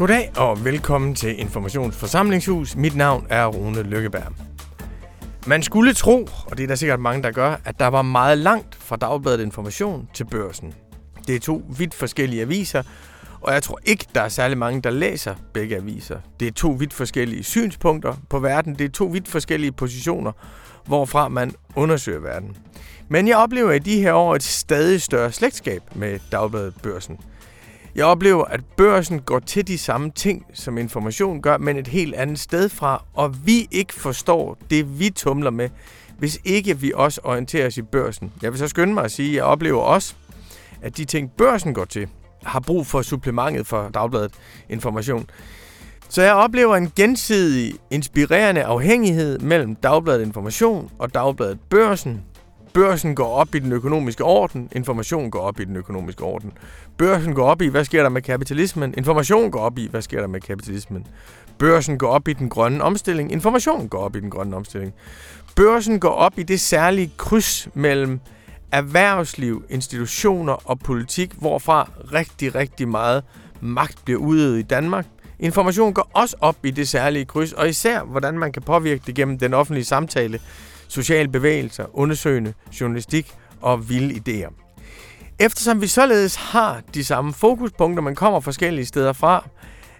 Goddag og velkommen til Informationsforsamlingshus. Mit navn er Rune Lykkeberg. Man skulle tro, og det er der sikkert mange, der gør, at der var meget langt fra Dagbladet Information til børsen. Det er to vidt forskellige aviser, og jeg tror ikke, der er særlig mange, der læser begge aviser. Det er to vidt forskellige synspunkter på verden. Det er to vidt forskellige positioner, hvorfra man undersøger verden. Men jeg oplever i de her år et stadig større slægtskab med Dagbladet Børsen. Jeg oplever, at børsen går til de samme ting, som information gør, men et helt andet sted fra, og vi ikke forstår det, vi tumler med, hvis ikke vi også orienterer os i børsen. Jeg vil så skynde mig at sige, at jeg oplever også, at de ting, børsen går til, har brug for supplementet for Dagbladet Information. Så jeg oplever en gensidig, inspirerende afhængighed mellem Dagbladet Information og Dagbladet Børsen. Børsen går op i den økonomiske orden, information går op i den økonomiske orden. Børsen går op i, hvad sker der med kapitalismen? Information går op i, hvad sker der med kapitalismen? Børsen går op i den grønne omstilling. Information går op i den grønne omstilling. Børsen går op i det særlige kryds mellem erhvervsliv, institutioner og politik, hvorfra rigtig, rigtig meget magt bliver udøvet i Danmark. Information går også op i det særlige kryds, og især hvordan man kan påvirke det gennem den offentlige samtale, sociale bevægelser, undersøgende journalistik og vilde idéer. Eftersom vi således har de samme fokuspunkter, man kommer forskellige steder fra,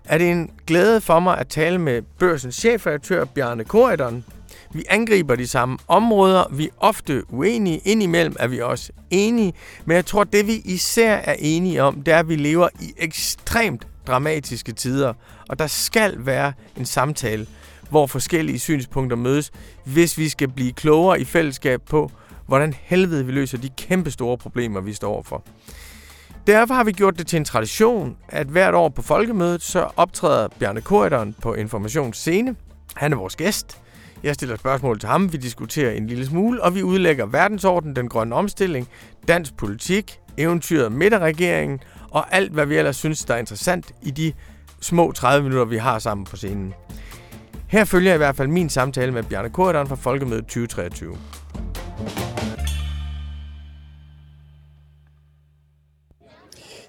er det en glæde for mig at tale med børsens chefredaktør Bjarne Korydon. Vi angriber de samme områder, vi er ofte uenige, indimellem er vi også enige, men jeg tror, det vi især er enige om, det er, at vi lever i ekstremt dramatiske tider, og der skal være en samtale, hvor forskellige synspunkter mødes, hvis vi skal blive klogere i fællesskab på, hvordan helvede vi løser de kæmpe store problemer, vi står overfor. Derfor har vi gjort det til en tradition, at hvert år på folkemødet, så optræder Bjarne Korridoren på Informationsscene. Han er vores gæst. Jeg stiller spørgsmål til ham, vi diskuterer en lille smule, og vi udlægger verdensorden, den grønne omstilling, dansk politik, eventyret midt regeringen og alt, hvad vi ellers synes, der er interessant i de små 30 minutter, vi har sammen på scenen. Her følger i hvert fald min samtale med Bjarne Korydon fra Folkemødet 2023.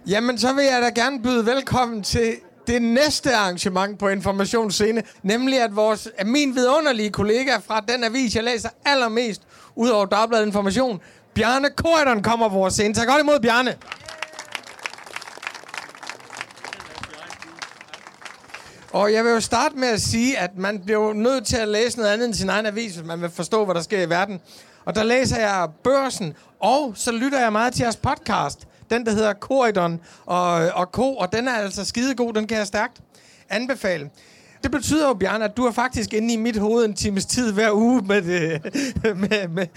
Jamen, så vil jeg da gerne byde velkommen til det næste arrangement på Informationsscene, nemlig at vores, at min vidunderlige kollega fra den avis, jeg læser allermest, ud over Dagbladet Information, Bjarne Korydon kommer på vores scene. Tag godt imod, Bjarne. Og jeg vil jo starte med at sige, at man bliver nødt til at læse noget andet end sin egen avis, hvis man vil forstå, hvad der sker i verden. Og der læser jeg Børsen, og så lytter jeg meget til jeres podcast. Den, der hedder Corridon og, og Co. Og den er altså skidegod, den kan jeg stærkt anbefale. Det betyder jo, Bjarne, at du er faktisk inde i mit hoved en times tid hver uge med det. med, med.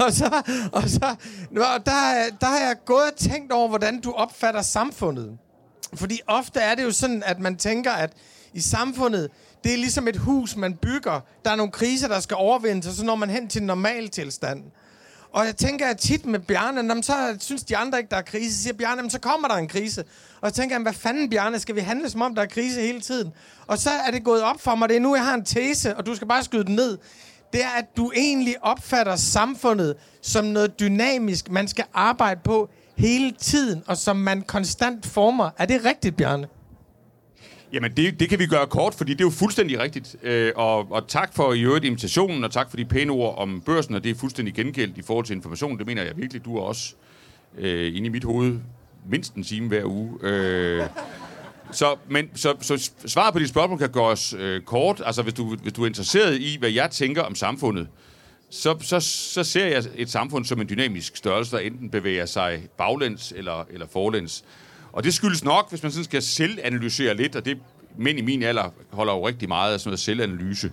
og så, og så og der, der har jeg gået og tænkt over, hvordan du opfatter samfundet. Fordi ofte er det jo sådan, at man tænker, at i samfundet, det er ligesom et hus, man bygger. Der er nogle kriser, der skal overvindes, og så når man hen til normal tilstand. Og jeg tænker at tit med Bjarne, når så synes de andre ikke, der er krise, så siger Bjarne, jamen, så kommer der en krise. Og jeg tænker, hvad fanden Bjarne, skal vi handle som om, der er krise hele tiden? Og så er det gået op for mig, det er nu, jeg har en tese, og du skal bare skyde den ned. Det er, at du egentlig opfatter samfundet som noget dynamisk, man skal arbejde på hele tiden, og som man konstant former. Er det rigtigt, Bjarne? Jamen, det, det kan vi gøre kort, fordi det er jo fuldstændig rigtigt. Øh, og, og tak for i øvrigt invitationen, og tak for de pæne ord om børsen, og det er fuldstændig gengældt i forhold til information. Det mener jeg virkelig, du er også øh, inde i mit hoved mindst en time hver uge. Øh, så, men, så, så svaret på dit spørgsmål kan gøres øh, kort. Altså, hvis du, hvis du er interesseret i, hvad jeg tænker om samfundet, så, så, så ser jeg et samfund som en dynamisk størrelse, der enten bevæger sig baglæns eller, eller forlæns. Og det skyldes nok, hvis man sådan skal selvanalysere lidt, og det mænd i min alder holder jo rigtig meget af sådan noget selvanalyse,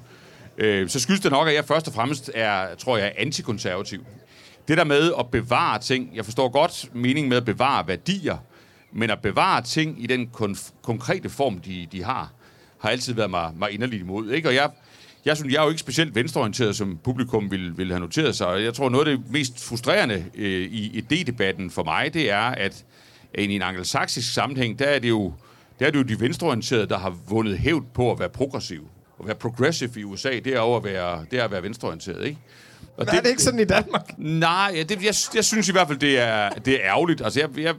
øh, så skyldes det nok, at jeg først og fremmest er, tror jeg, antikonservativ. Det der med at bevare ting, jeg forstår godt meningen med at bevare værdier, men at bevare ting i den konf- konkrete form, de, de har, har altid været mig, mig inderligt imod. Ikke? Og jeg, jeg synes, jeg er jo ikke specielt venstreorienteret, som publikum vil, vil have noteret sig. Jeg tror, noget af det mest frustrerende øh, i idédebatten for mig, det er, at i en angelsaksisk sammenhæng, der er det jo, der er det jo de venstreorienterede, der har vundet hævd på at være progressiv. At være progressive i USA, det er jo at være, det er at være venstreorienteret, ikke? Og det, er det ikke sådan i Danmark? Nej, det, jeg, jeg synes i hvert fald, det er, det er ærgerligt. Altså, jeg, jeg,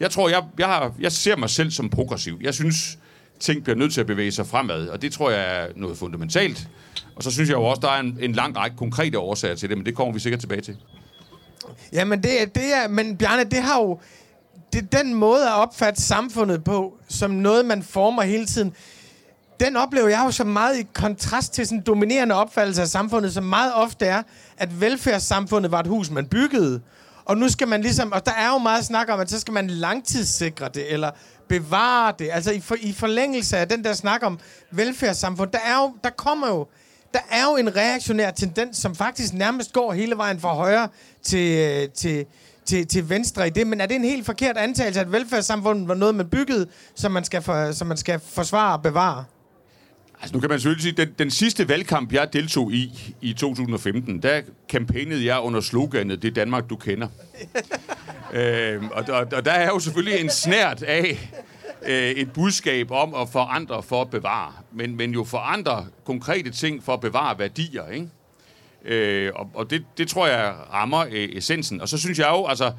Jeg tror, jeg, jeg, har, jeg ser mig selv som progressiv. Jeg synes, ting bliver nødt til at bevæge sig fremad, og det tror jeg er noget fundamentalt. Og så synes jeg jo også, der er en, en lang række konkrete årsager til det, men det kommer vi sikkert tilbage til. Jamen, det, er- det er, men Bjarne, det har jo... Det, den måde at opfatte samfundet på, som noget, man former hele tiden, den oplever jeg jo så meget i kontrast til sådan en dominerende opfattelse af samfundet, som meget ofte er, at velfærdssamfundet var et hus, man byggede. Og nu skal man ligesom, og der er jo meget snak om, at så skal man langtidssikre det, eller bevare det. Altså i, for, i forlængelse af den der snak om velfærdssamfund, der, er jo, der kommer jo, der er jo en reaktionær tendens, som faktisk nærmest går hele vejen fra højre til, øh, til, til, til venstre i det. Men er det en helt forkert antagelse, at velfærdssamfundet var noget, man byggede, som man skal, for, som man skal forsvare og bevare? Altså nu kan man selvfølgelig sige, den, den sidste valgkamp, jeg deltog i i 2015, der kampagnede jeg under sloganet, det er Danmark, du kender. øhm, og, og, og der er jo selvfølgelig en snært af øh, et budskab om at forandre for at bevare. Men, men jo forandre konkrete ting for at bevare værdier, ikke? Øh, og og det, det tror jeg rammer øh, essensen. Og så synes jeg jo, altså,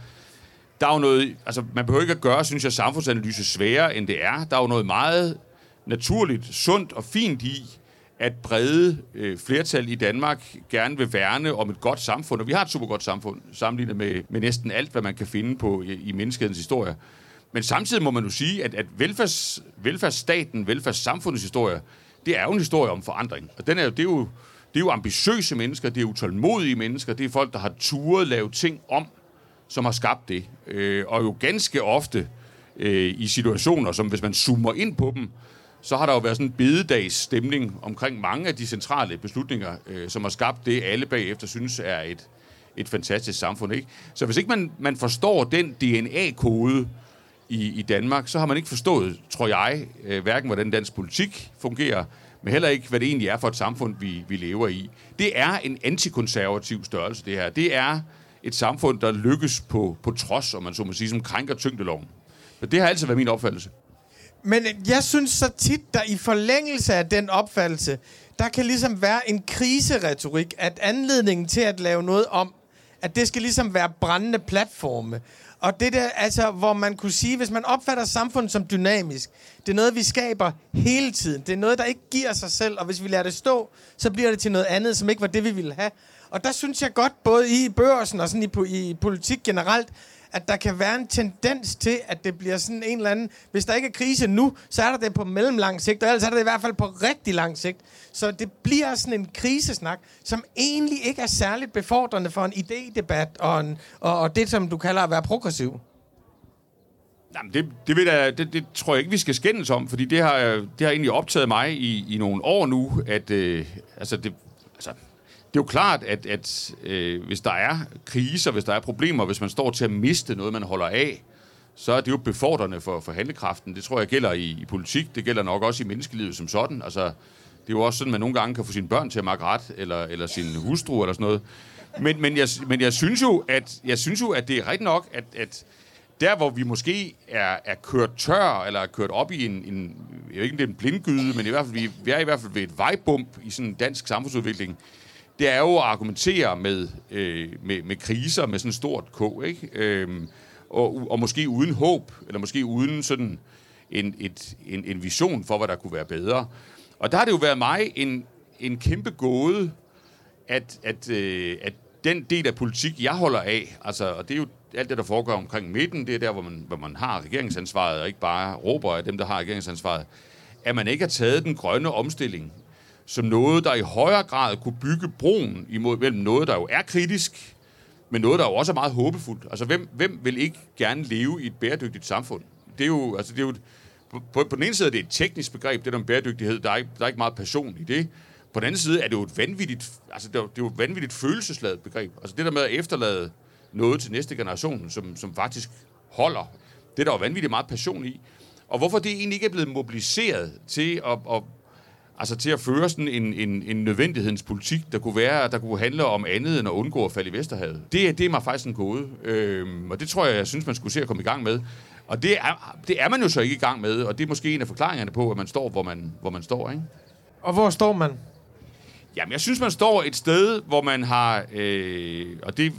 der er jo noget, altså man behøver ikke at gøre, synes jeg, samfundsanalyse sværere, end det er. Der er jo noget meget naturligt, sundt og fint i, at brede øh, flertal i Danmark gerne vil værne om et godt samfund. Og vi har et super godt samfund, sammenlignet med, med næsten alt, hvad man kan finde på i, i menneskehedens historie. Men samtidig må man jo sige, at, at velfærds, velfærdsstaten, velfærdssamfundets historie, det er jo en historie om forandring. Og den er jo, det, er jo, det er jo ambitiøse mennesker, det er utålmodige mennesker, det er folk, der har turet lave ting om, som har skabt det. Øh, og jo ganske ofte øh, i situationer, som hvis man zoomer ind på dem, så har der jo været sådan en bededags stemning omkring mange af de centrale beslutninger, øh, som har skabt det, alle bagefter synes er et, et fantastisk samfund. Ikke? Så hvis ikke man, man forstår den DNA-kode i, i Danmark, så har man ikke forstået, tror jeg, øh, hverken hvordan dansk politik fungerer, men heller ikke, hvad det egentlig er for et samfund, vi, vi lever i. Det er en antikonservativ størrelse, det her. Det er et samfund, der lykkes på, på trods, om man så må sige, som krænker tyngdeloven. Så det har altid været min opfattelse. Men jeg synes så tit, der i forlængelse af den opfattelse, der kan ligesom være en kriseretorik, at anledningen til at lave noget om, at det skal ligesom være brændende platforme. Og det der, altså, hvor man kunne sige, hvis man opfatter samfundet som dynamisk, det er noget, vi skaber hele tiden. Det er noget, der ikke giver sig selv, og hvis vi lader det stå, så bliver det til noget andet, som ikke var det, vi ville have. Og der synes jeg godt, både i børsen og sådan i, i politik generelt, at der kan være en tendens til, at det bliver sådan en eller anden... Hvis der ikke er krise nu, så er der det på mellemlang sigt, og ellers er der det i hvert fald på rigtig lang sigt. Så det bliver sådan en krisesnak, som egentlig ikke er særligt befordrende for en idédebat og, en, og, og det, som du kalder at være progressiv. Jamen, det, det, vil jeg, det, det tror jeg ikke, vi skal skændes om, fordi det har, øh, det har egentlig optaget mig i, i nogle år nu, at øh, altså det, altså, det er jo klart, at, at øh, hvis der er kriser, hvis der er problemer, hvis man står til at miste noget, man holder af, så er det jo befordrende for, for handlekraften. Det tror jeg gælder i, i politik, det gælder nok også i menneskelivet som sådan. Altså, det er jo også sådan, at man nogle gange kan få sine børn til at makke ret, eller, eller sin hustru eller sådan noget. Men, men, jeg, men jeg, synes jo, at, jeg synes jo, at det er rigtigt nok, at, at der, hvor vi måske er, er kørt tør, eller er kørt op i en, en jeg ved ikke, om det er en blindgyde, men i hvert fald, vi, vi er i hvert fald ved et vejbump i sådan en dansk samfundsudvikling, det er jo at argumentere med, øh, med, med kriser med sådan et stort K, ikke? Øhm, og, og måske uden håb, eller måske uden sådan en, et, en, en vision for, hvad der kunne være bedre. Og der har det jo været mig en, en kæmpe gåde, at, at, øh, at den del af politik, jeg holder af, altså, og det er jo alt det, der foregår omkring midten, det er der, hvor man, hvor man har regeringsansvaret, og ikke bare råber af dem, der har regeringsansvaret, at man ikke har taget den grønne omstilling som noget, der i højere grad kunne bygge broen imod mellem noget, der jo er kritisk, men noget, der jo også er meget håbefuldt. Altså, hvem, hvem vil ikke gerne leve i et bæredygtigt samfund? Det er jo, altså, det er jo på, på, den ene side er det et teknisk begreb, det der om bæredygtighed, der er, ikke, der er ikke meget passion i det. På den anden side er det jo et vanvittigt, altså, det er, jo- det er jo et vanvittigt følelsesladet begreb. Altså, det der med at efterlade noget til næste generation, som, som faktisk holder, det er der jo vanvittigt meget passion i. Og hvorfor det egentlig ikke er blevet mobiliseret til at, at Altså til at føre sådan en, en, en nødvendighedens politik, der kunne være, der kunne handle om andet end at undgå at falde i Vesterhavet. Det, det er mig faktisk en gåde. Øhm, og det tror jeg, jeg synes, man skulle se at komme i gang med. Og det er, det er man jo så ikke i gang med, og det er måske en af forklaringerne på, at man står, hvor man, hvor man står. Ikke? Og hvor står man? Jamen, jeg synes, man står et sted, hvor man har... Øh, og det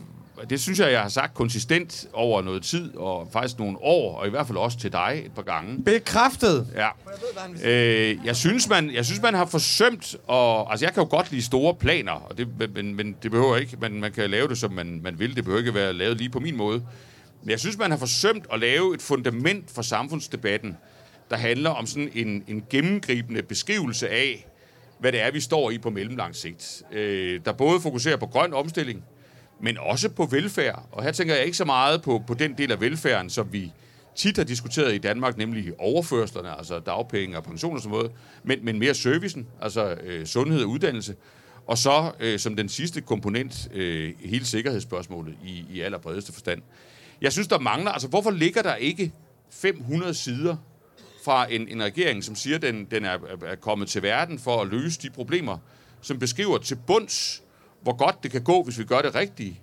det synes jeg, jeg har sagt konsistent over noget tid, og faktisk nogle år, og i hvert fald også til dig et par gange. Bekræftet. Ja. Øh, jeg, synes, man, jeg synes, man har forsømt, og, altså jeg kan jo godt lide store planer, og det, men, men det behøver ikke, man, man kan lave det, som man, man vil. Det behøver ikke være lavet lige på min måde. Men jeg synes, man har forsømt at lave et fundament for samfundsdebatten, der handler om sådan en, en gennemgribende beskrivelse af, hvad det er, vi står i på mellemlang sigt. Øh, der både fokuserer på grøn omstilling, men også på velfærd. Og her tænker jeg ikke så meget på, på den del af velfærden, som vi tit har diskuteret i Danmark, nemlig overførslerne, altså dagpenge og pension og sådan noget, men, men mere servicen, altså øh, sundhed og uddannelse. Og så øh, som den sidste komponent, øh, hele sikkerhedsspørgsmålet i, i allerbredeste forstand. Jeg synes, der mangler, altså hvorfor ligger der ikke 500 sider fra en, en regering, som siger, den, den er, er kommet til verden for at løse de problemer, som beskriver til bunds, hvor godt det kan gå, hvis vi gør det rigtige,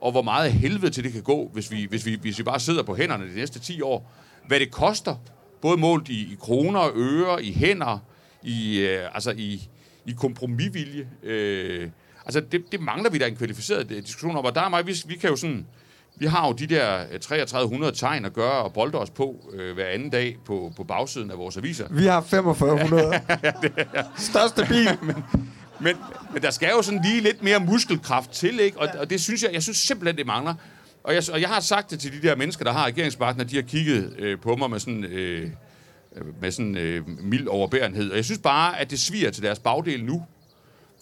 og hvor meget helvede til det kan gå, hvis vi, hvis vi, hvis vi bare sidder på hænderne de næste 10 år. Hvad det koster, både målt i, i kroner, øre, i hænder, i, øh, altså i, i kompromisvilje. Øh, altså det, det mangler vi da en kvalificeret øh, diskussion om, og der er mig, vi, vi kan jo sådan, vi har jo de der 3300 øh, tegn at gøre og bolde os på øh, hver anden dag på, på bagsiden af vores aviser. Vi har 4500. Største bil. men, men, men der skal jo sådan lige lidt mere muskelkraft til, ikke? Og, og det synes jeg, jeg synes simpelthen, det mangler. Og jeg, og jeg har sagt det til de der mennesker, der har regeringspartner, de har kigget øh, på mig med sådan, øh, med sådan øh, mild overbærenhed. Og jeg synes bare, at det sviger til deres bagdel nu.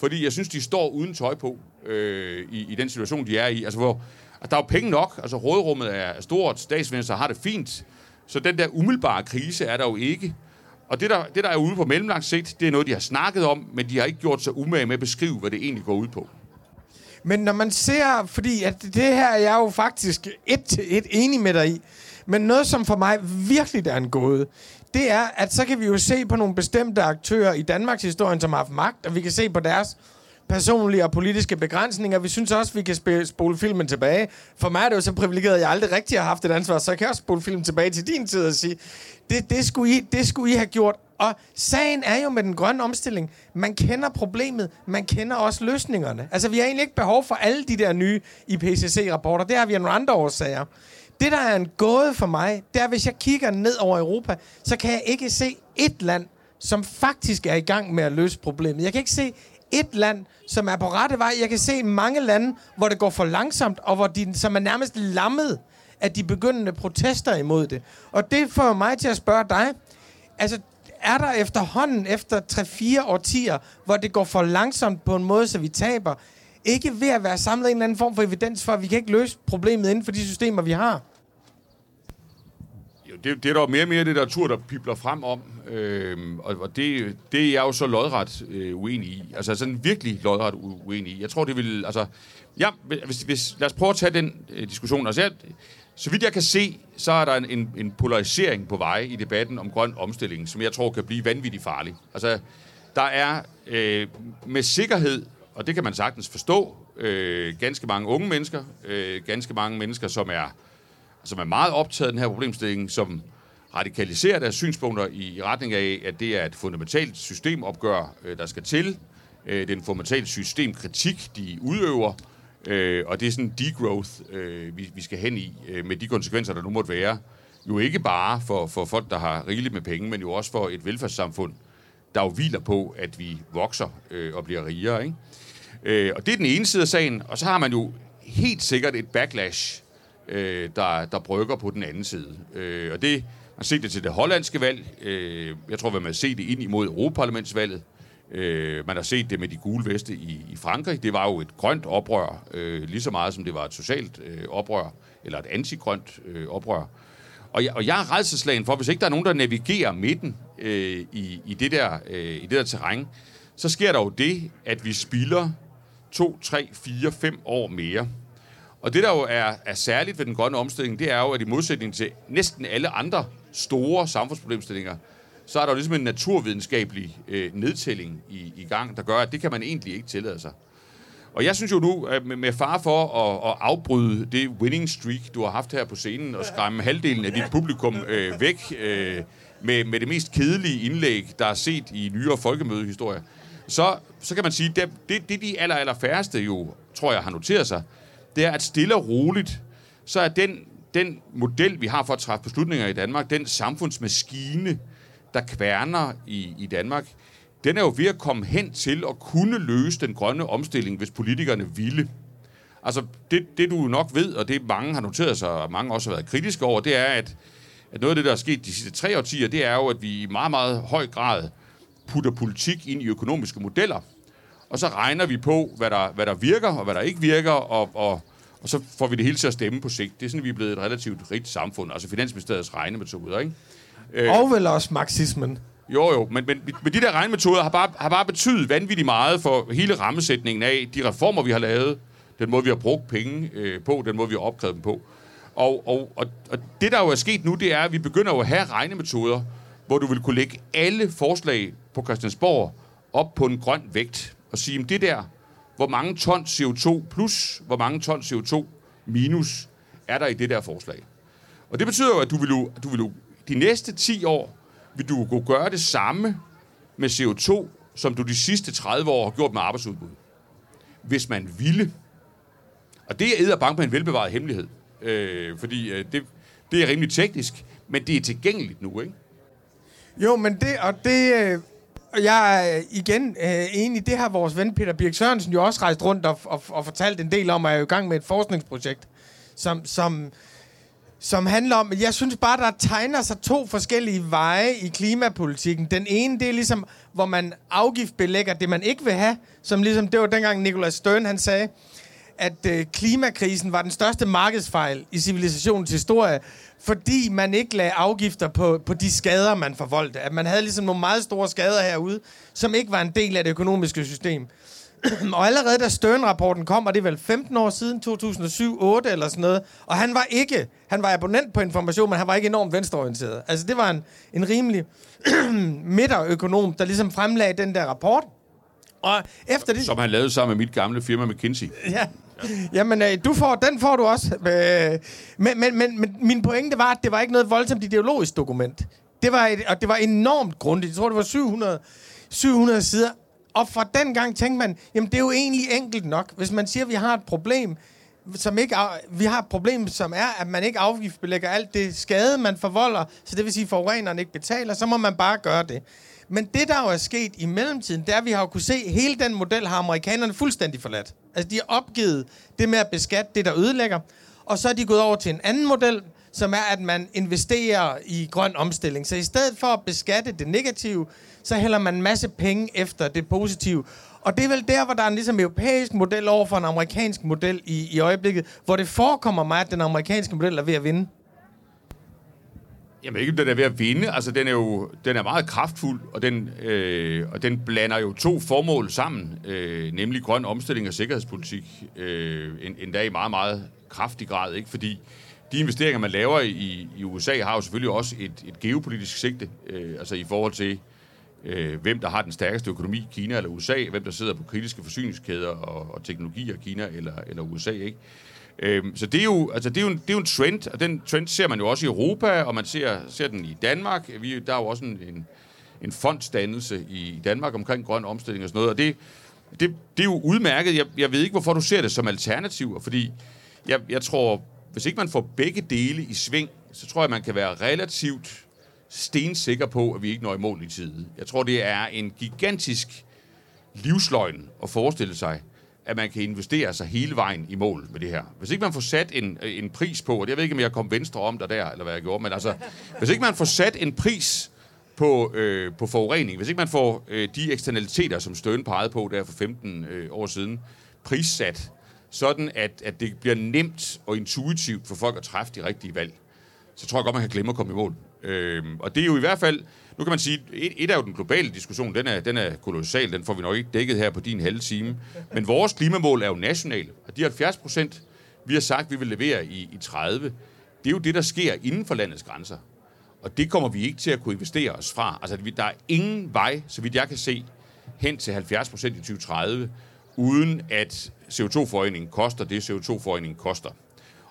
Fordi jeg synes, de står uden tøj på øh, i, i den situation, de er i. Altså, hvor altså, der er jo penge nok. Altså, rådrummet er stort. Statsminister har det fint. Så den der umiddelbare krise er der jo ikke. Og det der, det, der er ude på mellemlang sigt, det er noget, de har snakket om, men de har ikke gjort sig umage med at beskrive, hvad det egentlig går ud på. Men når man ser, fordi at det her er jeg jo faktisk et til et enig med dig i, men noget, som for mig virkelig er en gåde, det er, at så kan vi jo se på nogle bestemte aktører i Danmarks historie, som har haft magt, og vi kan se på deres personlige og politiske begrænsninger. Vi synes også, vi kan spille, spole filmen tilbage. For mig er det jo så privilegeret, at jeg aldrig rigtig har haft et ansvar, så jeg kan også spole filmen tilbage til din tid og sige, det, det, skulle I, det skulle I have gjort. Og sagen er jo med den grønne omstilling, man kender problemet, man kender også løsningerne. Altså, vi har egentlig ikke behov for alle de der nye IPCC-rapporter. Det har vi en nogle andre årsager. Det, der er en gåde for mig, det er, hvis jeg kigger ned over Europa, så kan jeg ikke se et land, som faktisk er i gang med at løse problemet. Jeg kan ikke se et land, som er på rette vej. Jeg kan se mange lande, hvor det går for langsomt, og hvor de, som er nærmest lammet af de begyndende protester imod det. Og det får mig til at spørge dig, altså er der efterhånden, efter 3-4 årtier, hvor det går for langsomt på en måde, så vi taber, ikke ved at være samlet en eller anden form for evidens for, at vi kan ikke løse problemet inden for de systemer, vi har? Jo, det, det er der mere og mere litteratur, der pipler frem om, øhm, og, og det, det er jeg jo så lodret øh, uenig i. Altså sådan virkelig lodret uenig i. Jeg tror, det vil... Altså, ja, hvis, hvis, lad os prøve at tage den øh, diskussion. Altså, jeg, så vidt jeg kan se, så er der en, en, en polarisering på vej i debatten om grøn omstilling, som jeg tror kan blive vanvittigt farlig. Altså, der er øh, med sikkerhed, og det kan man sagtens forstå, øh, ganske mange unge mennesker, øh, ganske mange mennesker, som er, som er meget optaget af den her problemstilling, som radikaliserer deres synspunkter i, i retning af, at det er et fundamentalt systemopgør, øh, der skal til. Øh, det er en fundamental systemkritik, de udøver, Øh, og det er sådan en degrowth, øh, vi, vi skal hen i, øh, med de konsekvenser, der nu måtte være. Jo ikke bare for, for folk, der har rigeligt med penge, men jo også for et velfærdssamfund, der jo hviler på, at vi vokser øh, og bliver rigere. Ikke? Øh, og det er den ene side af sagen. Og så har man jo helt sikkert et backlash, øh, der, der brygger på den anden side. Øh, og det, man har set det til det hollandske valg. Øh, jeg tror, at man har set det ind imod Europaparlamentsvalget. Øh, man har set det med de gule veste i, i Frankrig. Det var jo et grønt oprør, øh, lige så meget som det var et socialt øh, oprør, eller et antigrønt øh, oprør. Og jeg, og jeg er redselslagen for, hvis ikke der er nogen, der navigerer midten øh, i, i, det der, øh, i det der terræn, så sker der jo det, at vi spilder 2, 3, 4, 5 år mere. Og det, der jo er, er særligt ved den grønne omstilling, det er jo, at i modsætning til næsten alle andre store samfundsproblemstillinger, så er der jo ligesom en naturvidenskabelig øh, nedtælling i, i gang, der gør, at det kan man egentlig ikke tillade sig. Og jeg synes jo nu, at med, far for at, at afbryde det winning streak, du har haft her på scenen, og skræmme halvdelen af dit publikum øh, væk øh, med, med det mest kedelige indlæg, der er set i nyere folkemødehistorie, så, så kan man sige, at det, det, det de aller, aller færreste jo, tror jeg, har noteret sig, det er, at stille og roligt, så er den, den model, vi har for at træffe beslutninger i Danmark, den samfundsmaskine, der kværner i, i Danmark, den er jo ved at komme hen til at kunne løse den grønne omstilling, hvis politikerne ville. Altså, det, det du nok ved, og det mange har noteret sig, og mange også har været kritiske over, det er, at, at noget af det, der er sket de sidste tre årtier, det er jo, at vi i meget, meget høj grad putter politik ind i økonomiske modeller, og så regner vi på, hvad der, hvad der virker, og hvad der ikke virker, og, og, og så får vi det hele til at stemme på sigt. Det er sådan, vi er blevet et relativt rigt samfund, altså Finansministeriets regnemetoder, ikke? Øh, og vel også marxismen. Jo, jo, men, men, men de der regnemetoder har bare, har bare betydet vanvittigt meget for hele rammesætningen af de reformer, vi har lavet, den måde, vi har brugt penge øh, på, den måde, vi har opkrævet dem på. Og, og, og, og det, der jo er sket nu, det er, at vi begynder jo at have regnemetoder, hvor du vil kunne lægge alle forslag på Christiansborg op på en grøn vægt og sige, det der, hvor mange ton CO2 plus, hvor mange ton CO2 minus er der i det der forslag. Og det betyder jo, at du vil jo, du vil jo de næste 10 år vil du kunne gøre det samme med CO2, som du de sidste 30 år har gjort med arbejdsudbud. Hvis man ville. Og det er bank med en velbevaret hemmelighed. Øh, fordi øh, det, det er rimelig teknisk, men det er tilgængeligt nu, ikke? Jo, men det, og det, øh, jeg er øh, igen øh, enig, det har vores ven Peter Birk Sørensen jo også rejst rundt og, og, og fortalt en del om, at jeg er i gang med et forskningsprojekt, som, som, som handler om, jeg synes bare, der tegner sig to forskellige veje i klimapolitikken. Den ene, det er ligesom, hvor man afgiftbelægger det, man ikke vil have, som ligesom, det var dengang Nicolas Stern, han sagde, at øh, klimakrisen var den største markedsfejl i civilisationens historie, fordi man ikke lagde afgifter på, på de skader, man forvoldte. At man havde ligesom nogle meget store skader herude, som ikke var en del af det økonomiske system. og allerede da Stern-rapporten kom, og det er vel 15 år siden, 2007-8 eller sådan noget, og han var ikke, han var abonnent på information, men han var ikke enormt venstreorienteret. Altså det var en, en rimelig midterøkonom, der ligesom fremlagde den der rapport. Og efter det... Som han lavede sammen med mit gamle firma McKinsey. Ja, Jamen, øh, du får, den får du også. Øh, men, men, men, men min pointe var, at det var ikke noget voldsomt ideologisk dokument. Det var, et, og det var enormt grundigt. Jeg tror, det var 700, 700 sider. Og fra den gang tænkte man, jamen det er jo egentlig enkelt nok. Hvis man siger, at vi har et problem, som ikke, vi har et problem, som er, at man ikke afgiftsbelægger alt det skade, man forvolder, så det vil sige, at forureneren ikke betaler, så må man bare gøre det. Men det, der jo er sket i mellemtiden, det er, at vi har jo kunne se, at hele den model har amerikanerne fuldstændig forladt. Altså, de har opgivet det med at beskatte det, der ødelægger. Og så er de gået over til en anden model, som er, at man investerer i grøn omstilling. Så i stedet for at beskatte det negative, så hælder man en masse penge efter det positive. Og det er vel der, hvor der er en ligesom europæisk model over for en amerikansk model i, i øjeblikket, hvor det forekommer mig, at den amerikanske model er ved at vinde. Jamen ikke, om den er ved at vinde. Altså, den er jo den er meget kraftfuld, og den, øh, og den blander jo to formål sammen, øh, nemlig grøn omstilling og sikkerhedspolitik, øh, endda i meget, meget kraftig grad. Ikke? Fordi de investeringer, man laver i, i USA, har jo selvfølgelig også et, et geopolitisk sigte, øh, altså i forhold til, øh, hvem der har den stærkeste økonomi, Kina eller USA, hvem der sidder på kritiske forsyningskæder og, og teknologier, Kina eller, eller USA. Ikke? Øhm, så det er, jo, altså det, er jo en, det er jo en trend, og den trend ser man jo også i Europa, og man ser, ser den i Danmark. Vi, der er jo også en, en, en fondsdannelse i Danmark omkring grøn omstilling og sådan noget, og det, det, det er jo udmærket. Jeg, jeg ved ikke, hvorfor du ser det som alternativ, fordi jeg, jeg tror, hvis ikke man får begge dele i sving, så tror jeg, man kan være relativt stensikker på, at vi ikke når i mål i tide. Jeg tror, det er en gigantisk livsløgn at forestille sig, at man kan investere sig hele vejen i mål med det her. Hvis ikke man får sat en, øh, en pris på, og jeg ved ikke, om jeg kom venstre om der der, eller hvad jeg gjorde, men altså, hvis ikke man får sat en pris på, øh, på forurening, hvis ikke man får øh, de eksternaliteter, som Støen pegede på der for 15 øh, år siden, prissat, sådan at, at det bliver nemt og intuitivt for folk at træffe de rigtige valg, så tror jeg godt, man kan glemme at komme i mål. Øh, og det er jo i hvert fald, nu kan man sige, et, et er jo den globale diskussion, den er, den er kolossal, den får vi nok ikke dækket her på din halve time. Men vores klimamål er jo nationale, og de 70 procent, vi har sagt, vi vil levere i, i 30, det er jo det, der sker inden for landets grænser. Og det kommer vi ikke til at kunne investere os fra. Altså, der er ingen vej, så vidt jeg kan se, hen til 70 procent i 2030, uden at CO2-forøgningen koster det, CO2-forøgningen koster.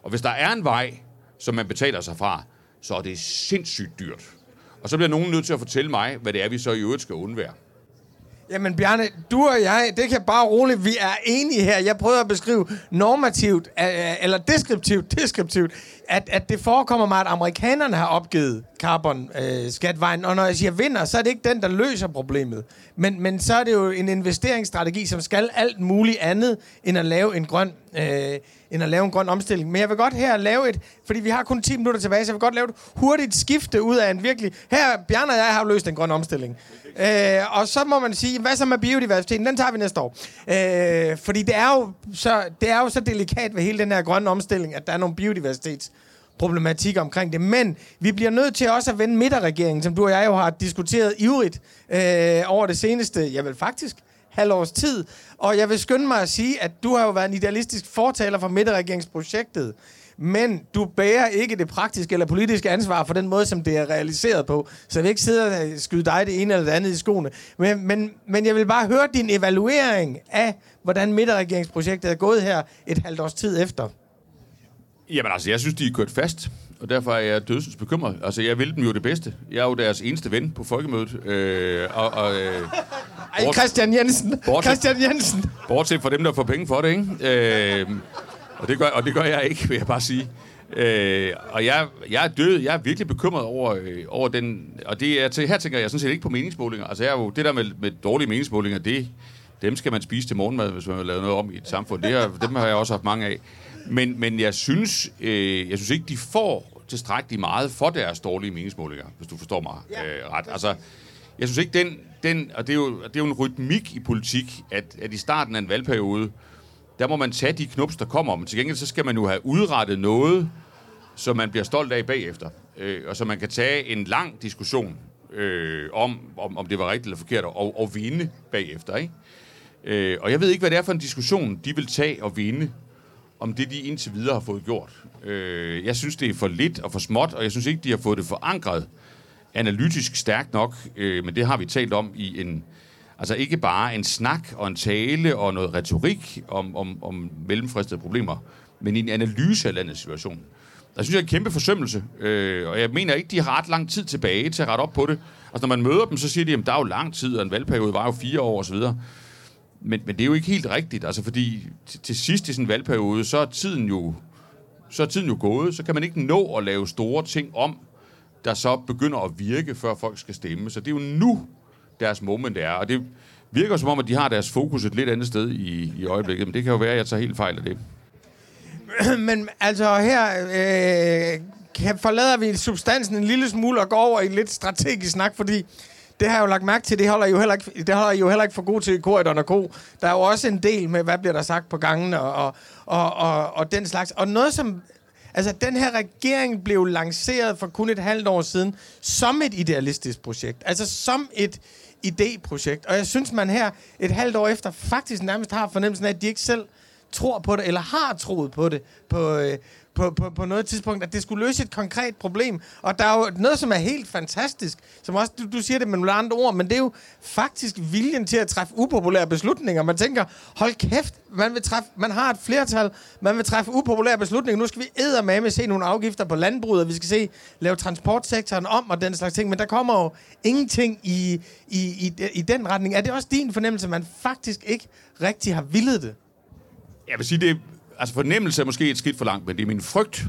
Og hvis der er en vej, som man betaler sig fra, så er det sindssygt dyrt. Og så bliver nogen nødt til at fortælle mig, hvad det er, vi så i øvrigt skal undvære. Jamen Bjarne, du og jeg, det kan bare roligt, vi er enige her. Jeg prøver at beskrive normativt, øh, øh, eller deskriptivt, deskriptivt, at, at det forekommer mig, at amerikanerne har opgivet carbon-skatvejen. Øh, og når jeg siger vinder, så er det ikke den, der løser problemet. Men, men så er det jo en investeringsstrategi, som skal alt muligt andet, end at lave en grøn, øh, end at lave en grøn omstilling. Men jeg vil godt her lave et, fordi vi har kun 10 minutter tilbage, så jeg vil godt lave et hurtigt skifte ud af en virkelig... Her, Bjarne og jeg har løst en grøn omstilling. Øh, og så må man sige, hvad så med biodiversiteten? Den tager vi næste år. Øh, fordi det er, jo så, det er jo så delikat ved hele den her grønne omstilling, at der er nogle biodiversitets problematik omkring det. Men vi bliver nødt til også at vende midterregeringen, som du og jeg jo har diskuteret ivrigt øh, over det seneste, jeg vil faktisk, halvårs tid. Og jeg vil skynde mig at sige, at du har jo været en idealistisk fortaler for midterregeringsprojektet men du bærer ikke det praktiske eller politiske ansvar for den måde, som det er realiseret på. Så jeg vil ikke sidde og øh, skyde dig det ene eller det andet i skoene. Men, men, men jeg vil bare høre din evaluering af, hvordan midterregeringsprojektet er gået her et halvt års tid efter. Jamen altså, jeg synes, de er kørt fast, og derfor er jeg dødsens bekymret. Altså, jeg vil dem jo det bedste. Jeg er jo deres eneste ven på folkemødet. Øh, og, og, øh, Ej, Christian Jensen! Bortset, Christian Jensen! Bortset fra dem, der får penge for det, ikke? Øh, og det gør, og det gør jeg ikke, vil jeg bare sige. Øh, og jeg, jeg er død, jeg er virkelig bekymret over, øh, over den, og det er, til, her tænker jeg sådan set ikke på meningsmålinger. Altså jeg er jo, det der med, med dårlige meningsmålinger, det, dem skal man spise til morgenmad, hvis man vil lave noget om i et samfund. Det er, dem har jeg også haft mange af. Men, men jeg, synes, øh, jeg synes ikke, de får tilstrækkeligt meget for deres dårlige meningsmålinger, hvis du forstår mig øh, ret. Altså, jeg synes ikke, den, den og det er, jo, det er jo en rytmik i politik, at, at i starten af en valgperiode, der må man tage de knups, der kommer. Men til gengæld, så skal man jo have udrettet noget, som man bliver stolt af bagefter. Øh, og så man kan tage en lang diskussion øh, om, om, om det var rigtigt eller forkert, og, og vinde bagefter. Ikke? Øh, og jeg ved ikke, hvad det er for en diskussion, de vil tage og vinde, om det, de indtil videre har fået gjort. Øh, jeg synes, det er for lidt og for småt, og jeg synes ikke, de har fået det forankret analytisk stærkt nok, øh, men det har vi talt om i en Altså ikke bare en snak og en tale og noget retorik om, om, om mellemfristede problemer, men en analyse af landets situation. Der synes jeg er en kæmpe forsømmelse, øh, og jeg mener ikke, de har ret lang tid tilbage til at rette op på det. Altså når man møder dem, så siger de, at der er jo lang tid, og en valgperiode var jo fire år osv., men, men det er jo ikke helt rigtigt, altså fordi til, til sidst i sådan en valgperiode, så er tiden jo så er tiden jo gået, så kan man ikke nå at lave store ting om, der så begynder at virke, før folk skal stemme. Så det er jo nu, deres moment er. Og det virker som om, at de har deres fokus et lidt andet sted i, i øjeblikket. Men det kan jo være, at jeg tager helt fejl af det. Men altså her øh, forlader vi substansen en lille smule og går over i en lidt strategisk snak, fordi det har jeg jo lagt mærke til, det holder jo heller ikke, det holder jo heller ikke for god til i korridoren og ko. Der er jo også en del med, hvad bliver der sagt på gangen og, og, og, og, og den slags. Og noget, som Altså, den her regering blev lanceret for kun et halvt år siden som et idealistisk projekt. Altså som et idéprojekt. Og jeg synes, man her et halvt år efter faktisk nærmest har fornemmelsen af, at de ikke selv tror på det, eller har troet på det på, øh, på, på, på noget tidspunkt, at det skulle løse et konkret problem. Og der er jo noget, som er helt fantastisk, som også, du, du siger det med nogle andre ord, men det er jo faktisk viljen til at træffe upopulære beslutninger. Man tænker, hold kæft, man, vil træffe, man har et flertal, man vil træffe upopulære beslutninger. Nu skal vi med se nogle afgifter på landbruget, og vi skal se, lave transportsektoren om og den slags ting, men der kommer jo ingenting i, i, i, i den retning. Er det også din fornemmelse, at man faktisk ikke rigtig har villet det? Jeg vil sige, det altså fornemmelse er måske et skidt for langt, men det er min frygt.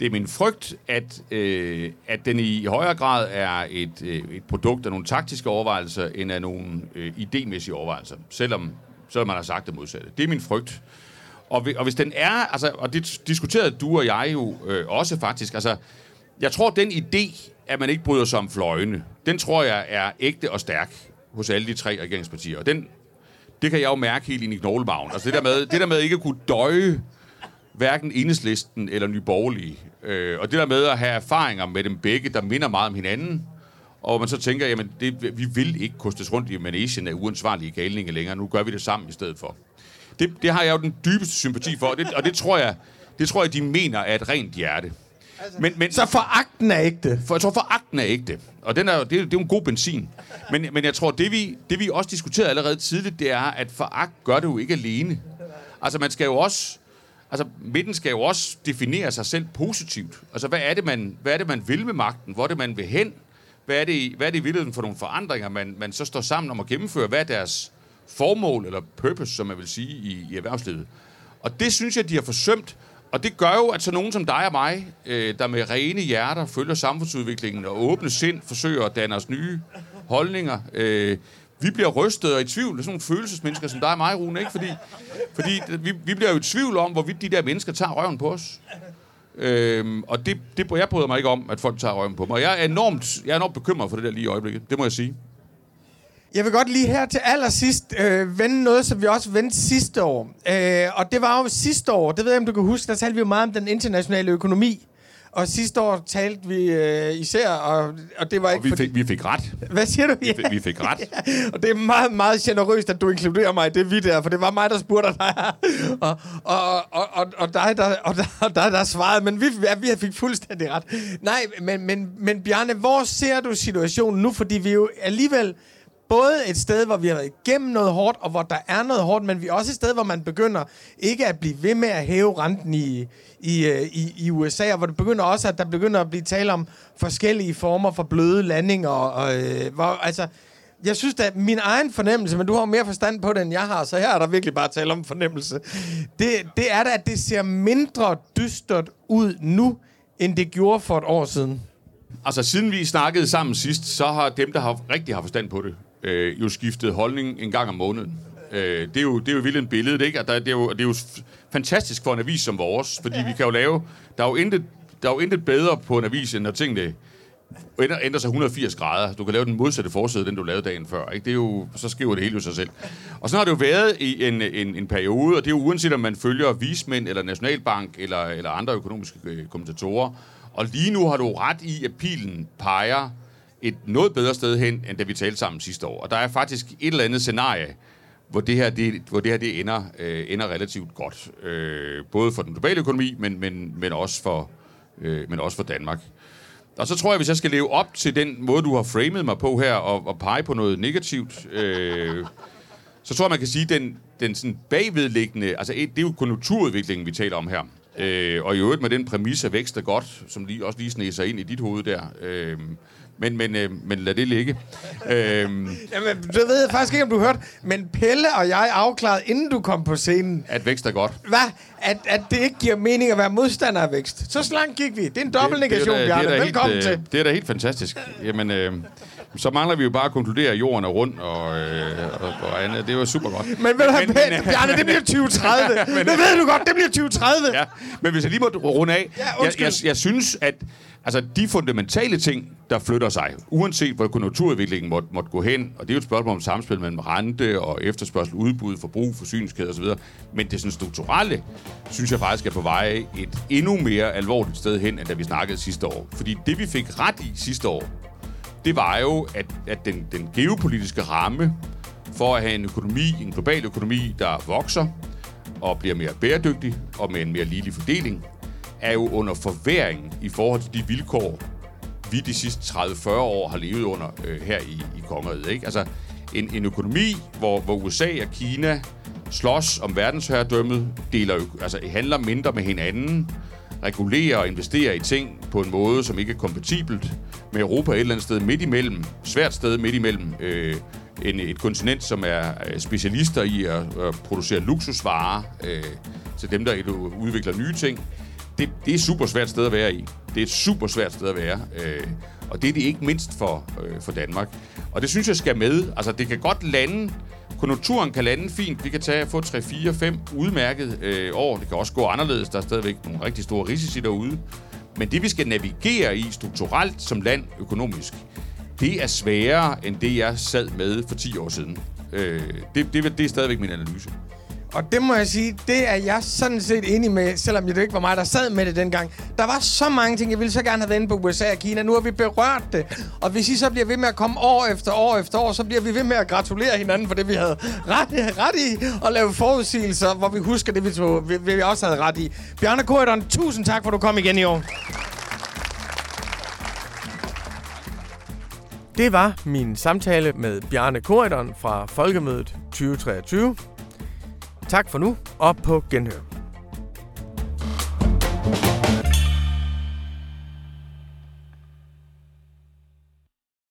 Det er min frygt, at, øh, at den i højere grad er et, øh, et produkt af nogle taktiske overvejelser, end af nogle øh, idémæssige overvejelser, selvom, selvom man har sagt det modsatte. Det er min frygt. Og, og hvis den er, altså, og det diskuterede du og jeg jo øh, også faktisk, altså, jeg tror, den idé, at man ikke bryder sig om fløjene, den tror jeg er ægte og stærk hos alle de tre regeringspartier. Og den det kan jeg jo mærke helt ind i knoglemagen. Altså det der med, det der med ikke at kunne døje hverken enhedslisten eller nyborgerlige. Øh, og det der med at have erfaringer med dem begge, der minder meget om hinanden, og man så tænker, jamen det, vi vil ikke kostes rundt i manesien af uansvarlige galninge længere, nu gør vi det sammen i stedet for. Det, det har jeg jo den dybeste sympati for, og det, og det tror jeg, det tror jeg, de mener er et rent hjerte. Altså, men, men, så foragten er ægte? For, jeg tror, foragten er ægte. Og den er, det, det er jo en god benzin. Men, men jeg tror, det vi, det vi også diskuterede allerede tidligt, det er, at foragt gør det jo ikke alene. Altså, man skal jo også... Altså, midten skal jo også definere sig selv positivt. Altså, hvad er det, man, hvad er det, man vil med magten? Hvor er det, man vil hen? hvad er det, i- hvad er det i virkeligheden for nogle forandringer, man, man så står sammen om at gennemføre? Hvad er deres formål, eller purpose, som man vil sige, i, i erhvervslivet? Og det synes jeg, de har forsømt. Og det gør jo, at så nogen som dig og mig, øh, der med rene hjerter følger samfundsudviklingen og åbne sind, forsøger at danne os nye holdninger, øh, vi bliver rystet og i tvivl. Det er sådan nogle følelsesmennesker som dig og mig, Rune, ikke? Fordi, fordi vi, vi bliver jo i tvivl om, hvorvidt de der mennesker tager røven på os. Øhm, og det, det, jeg bryder mig ikke om, at folk tager røven på mig. Jeg er, enormt, jeg er enormt bekymret for det der lige i øjeblikket. Det må jeg sige. Jeg vil godt lige her til allersidst øh, vende noget, som vi også vendte sidste år. Øh, og det var jo sidste år, det ved jeg, om du kan huske, der talte vi jo meget om den internationale økonomi. Og sidste år talte vi øh, især, og, og det var Og ikke vi fordi... fik, vi fik ret. Hvad siger du? Vi fik, vi fik ret. og det er meget, meget generøst, at du inkluderer mig i det vi der, for det var mig, der spurgte dig. og, og, og, og, og dig, der, og der, og dig, der svarede, men vi, ja, vi fik fuldstændig ret. Nej, men, men, men Bjarne, hvor ser du situationen nu? Fordi vi jo alligevel både et sted, hvor vi har været igennem noget hårdt, og hvor der er noget hårdt, men vi er også et sted, hvor man begynder ikke at blive ved med at hæve renten i, i, øh, i, i USA, og hvor det begynder også, at der begynder at blive tale om forskellige former for bløde landinger, og, øh, hvor, altså, jeg synes at min egen fornemmelse, men du har mere forstand på det, end jeg har, så her er der virkelig bare tale om fornemmelse. Det, det er da, at det ser mindre dystert ud nu, end det gjorde for et år siden. Altså, siden vi snakkede sammen sidst, så har dem, der har rigtig har forstand på det, øh, jo skiftet holdning en gang om måneden. Øh, det, er jo, det er jo vildt en billede, ikke? Og der, det, er jo, det er jo fantastisk for en avis som vores, fordi vi kan jo lave... Der er jo intet, der er jo intet bedre på en avis, end når tingene ændrer, ændrer sig 180 grader. Du kan lave den modsatte forside, den du lavede dagen før. Ikke? Det er jo, så skriver det hele jo sig selv. Og så har det jo været i en, en, en periode, og det er jo uanset om man følger vismænd, eller Nationalbank, eller, eller andre økonomiske øh, kommentatorer. Og lige nu har du ret i, at pilen peger et noget bedre sted hen, end da vi talte sammen sidste år. Og der er faktisk et eller andet scenarie, hvor det her, det, hvor det her det ender, øh, ender relativt godt. Øh, både for den globale økonomi, men, men, men, også for, øh, men også for Danmark. Og så tror jeg, hvis jeg skal leve op til den måde, du har framet mig på her, og, og pege på noget negativt, øh, så tror jeg, man kan sige, at den, den sådan bagvedliggende... Altså, et, det er jo konjunkturudviklingen, vi taler om her. Øh, og i øvrigt med den præmis af vækst er godt, som lige, også lige sneser ind i dit hoved der. Øh, men, men, øh, men lad det ligge. Øh, Jamen, det ved faktisk ikke, om du hørte, men Pelle og jeg afklarede, inden du kom på scenen, at vækst er godt. hvad? At, at det ikke giver mening at være modstander af vækst. Så slank gik vi. Det er en er da- Bjarne. Velkommen helt, til. øh, Det er da helt fantastisk. Jamen, øh, så mangler vi jo bare at konkludere, at jorden er rund og, øh, og, og andet. Det jo super godt. Men du Pelle, Bjarne, det bliver 2030. det ved du godt, det bliver 2030. Ja, men hvis jeg lige må runde af. Ja, jeg, jeg, jeg synes, at altså, de fundamentale ting, der flytter sig, uanset hvor konjunkturudviklingen måtte, måtte gå hen, og det er jo et spørgsmål om samspil mellem rente og efterspørgsel, udbud, forbrug, forsyningskæder osv., men det sådan strukturelle, synes jeg faktisk er på vej et endnu mere alvorligt sted hen, end da vi snakkede sidste år. Fordi det, vi fik ret i sidste år, det var jo, at, at den, den geopolitiske ramme for at have en økonomi, en global økonomi, der vokser og bliver mere bæredygtig og med en mere ligelig fordeling, er jo under forværing i forhold til de vilkår, vi de sidste 30-40 år har levet under øh, her i, i kongeriget. Ikke? Altså en, en økonomi, hvor, hvor USA og Kina slås om verdensherredømmet, deler, altså handler mindre med hinanden, regulerer og investerer i ting på en måde, som ikke er kompatibelt med Europa et eller andet sted midt imellem, svært sted midt imellem, øh, en, et kontinent, som er øh, specialister i at, at producere luksusvarer øh, til dem, der udvikler nye ting. Det, det er et super svært sted at være i. Det er et super svært sted at være. Øh, og det er det ikke mindst for, øh, for Danmark. Og det synes jeg skal med. Altså, det kan godt lande Konjunkturen kan lande fint. Vi kan tage få 3, 4, 5 udmærket øh, år. Det kan også gå anderledes. Der er stadigvæk nogle rigtig store risici derude. Men det, vi skal navigere i strukturelt som land økonomisk, det er sværere end det, jeg sad med for 10 år siden. Øh, det, det, det er stadigvæk min analyse. Og det må jeg sige, det er jeg sådan set enig med, selvom det ikke var mig, der sad med det dengang. Der var så mange ting, jeg ville så gerne have været inde på USA og Kina. Nu har vi berørt det. Og hvis I så bliver ved med at komme år efter år efter år, så bliver vi ved med at gratulere hinanden for det, vi havde ret, ret i. Og lave forudsigelser, hvor vi husker det, vi, tog, vi, vi også havde ret i. Bjarne Korydon, tusind tak, for at du kom igen i år. Det var min samtale med Bjarne Korydon fra Folkemødet 2023. Tak for nu, og på genhør.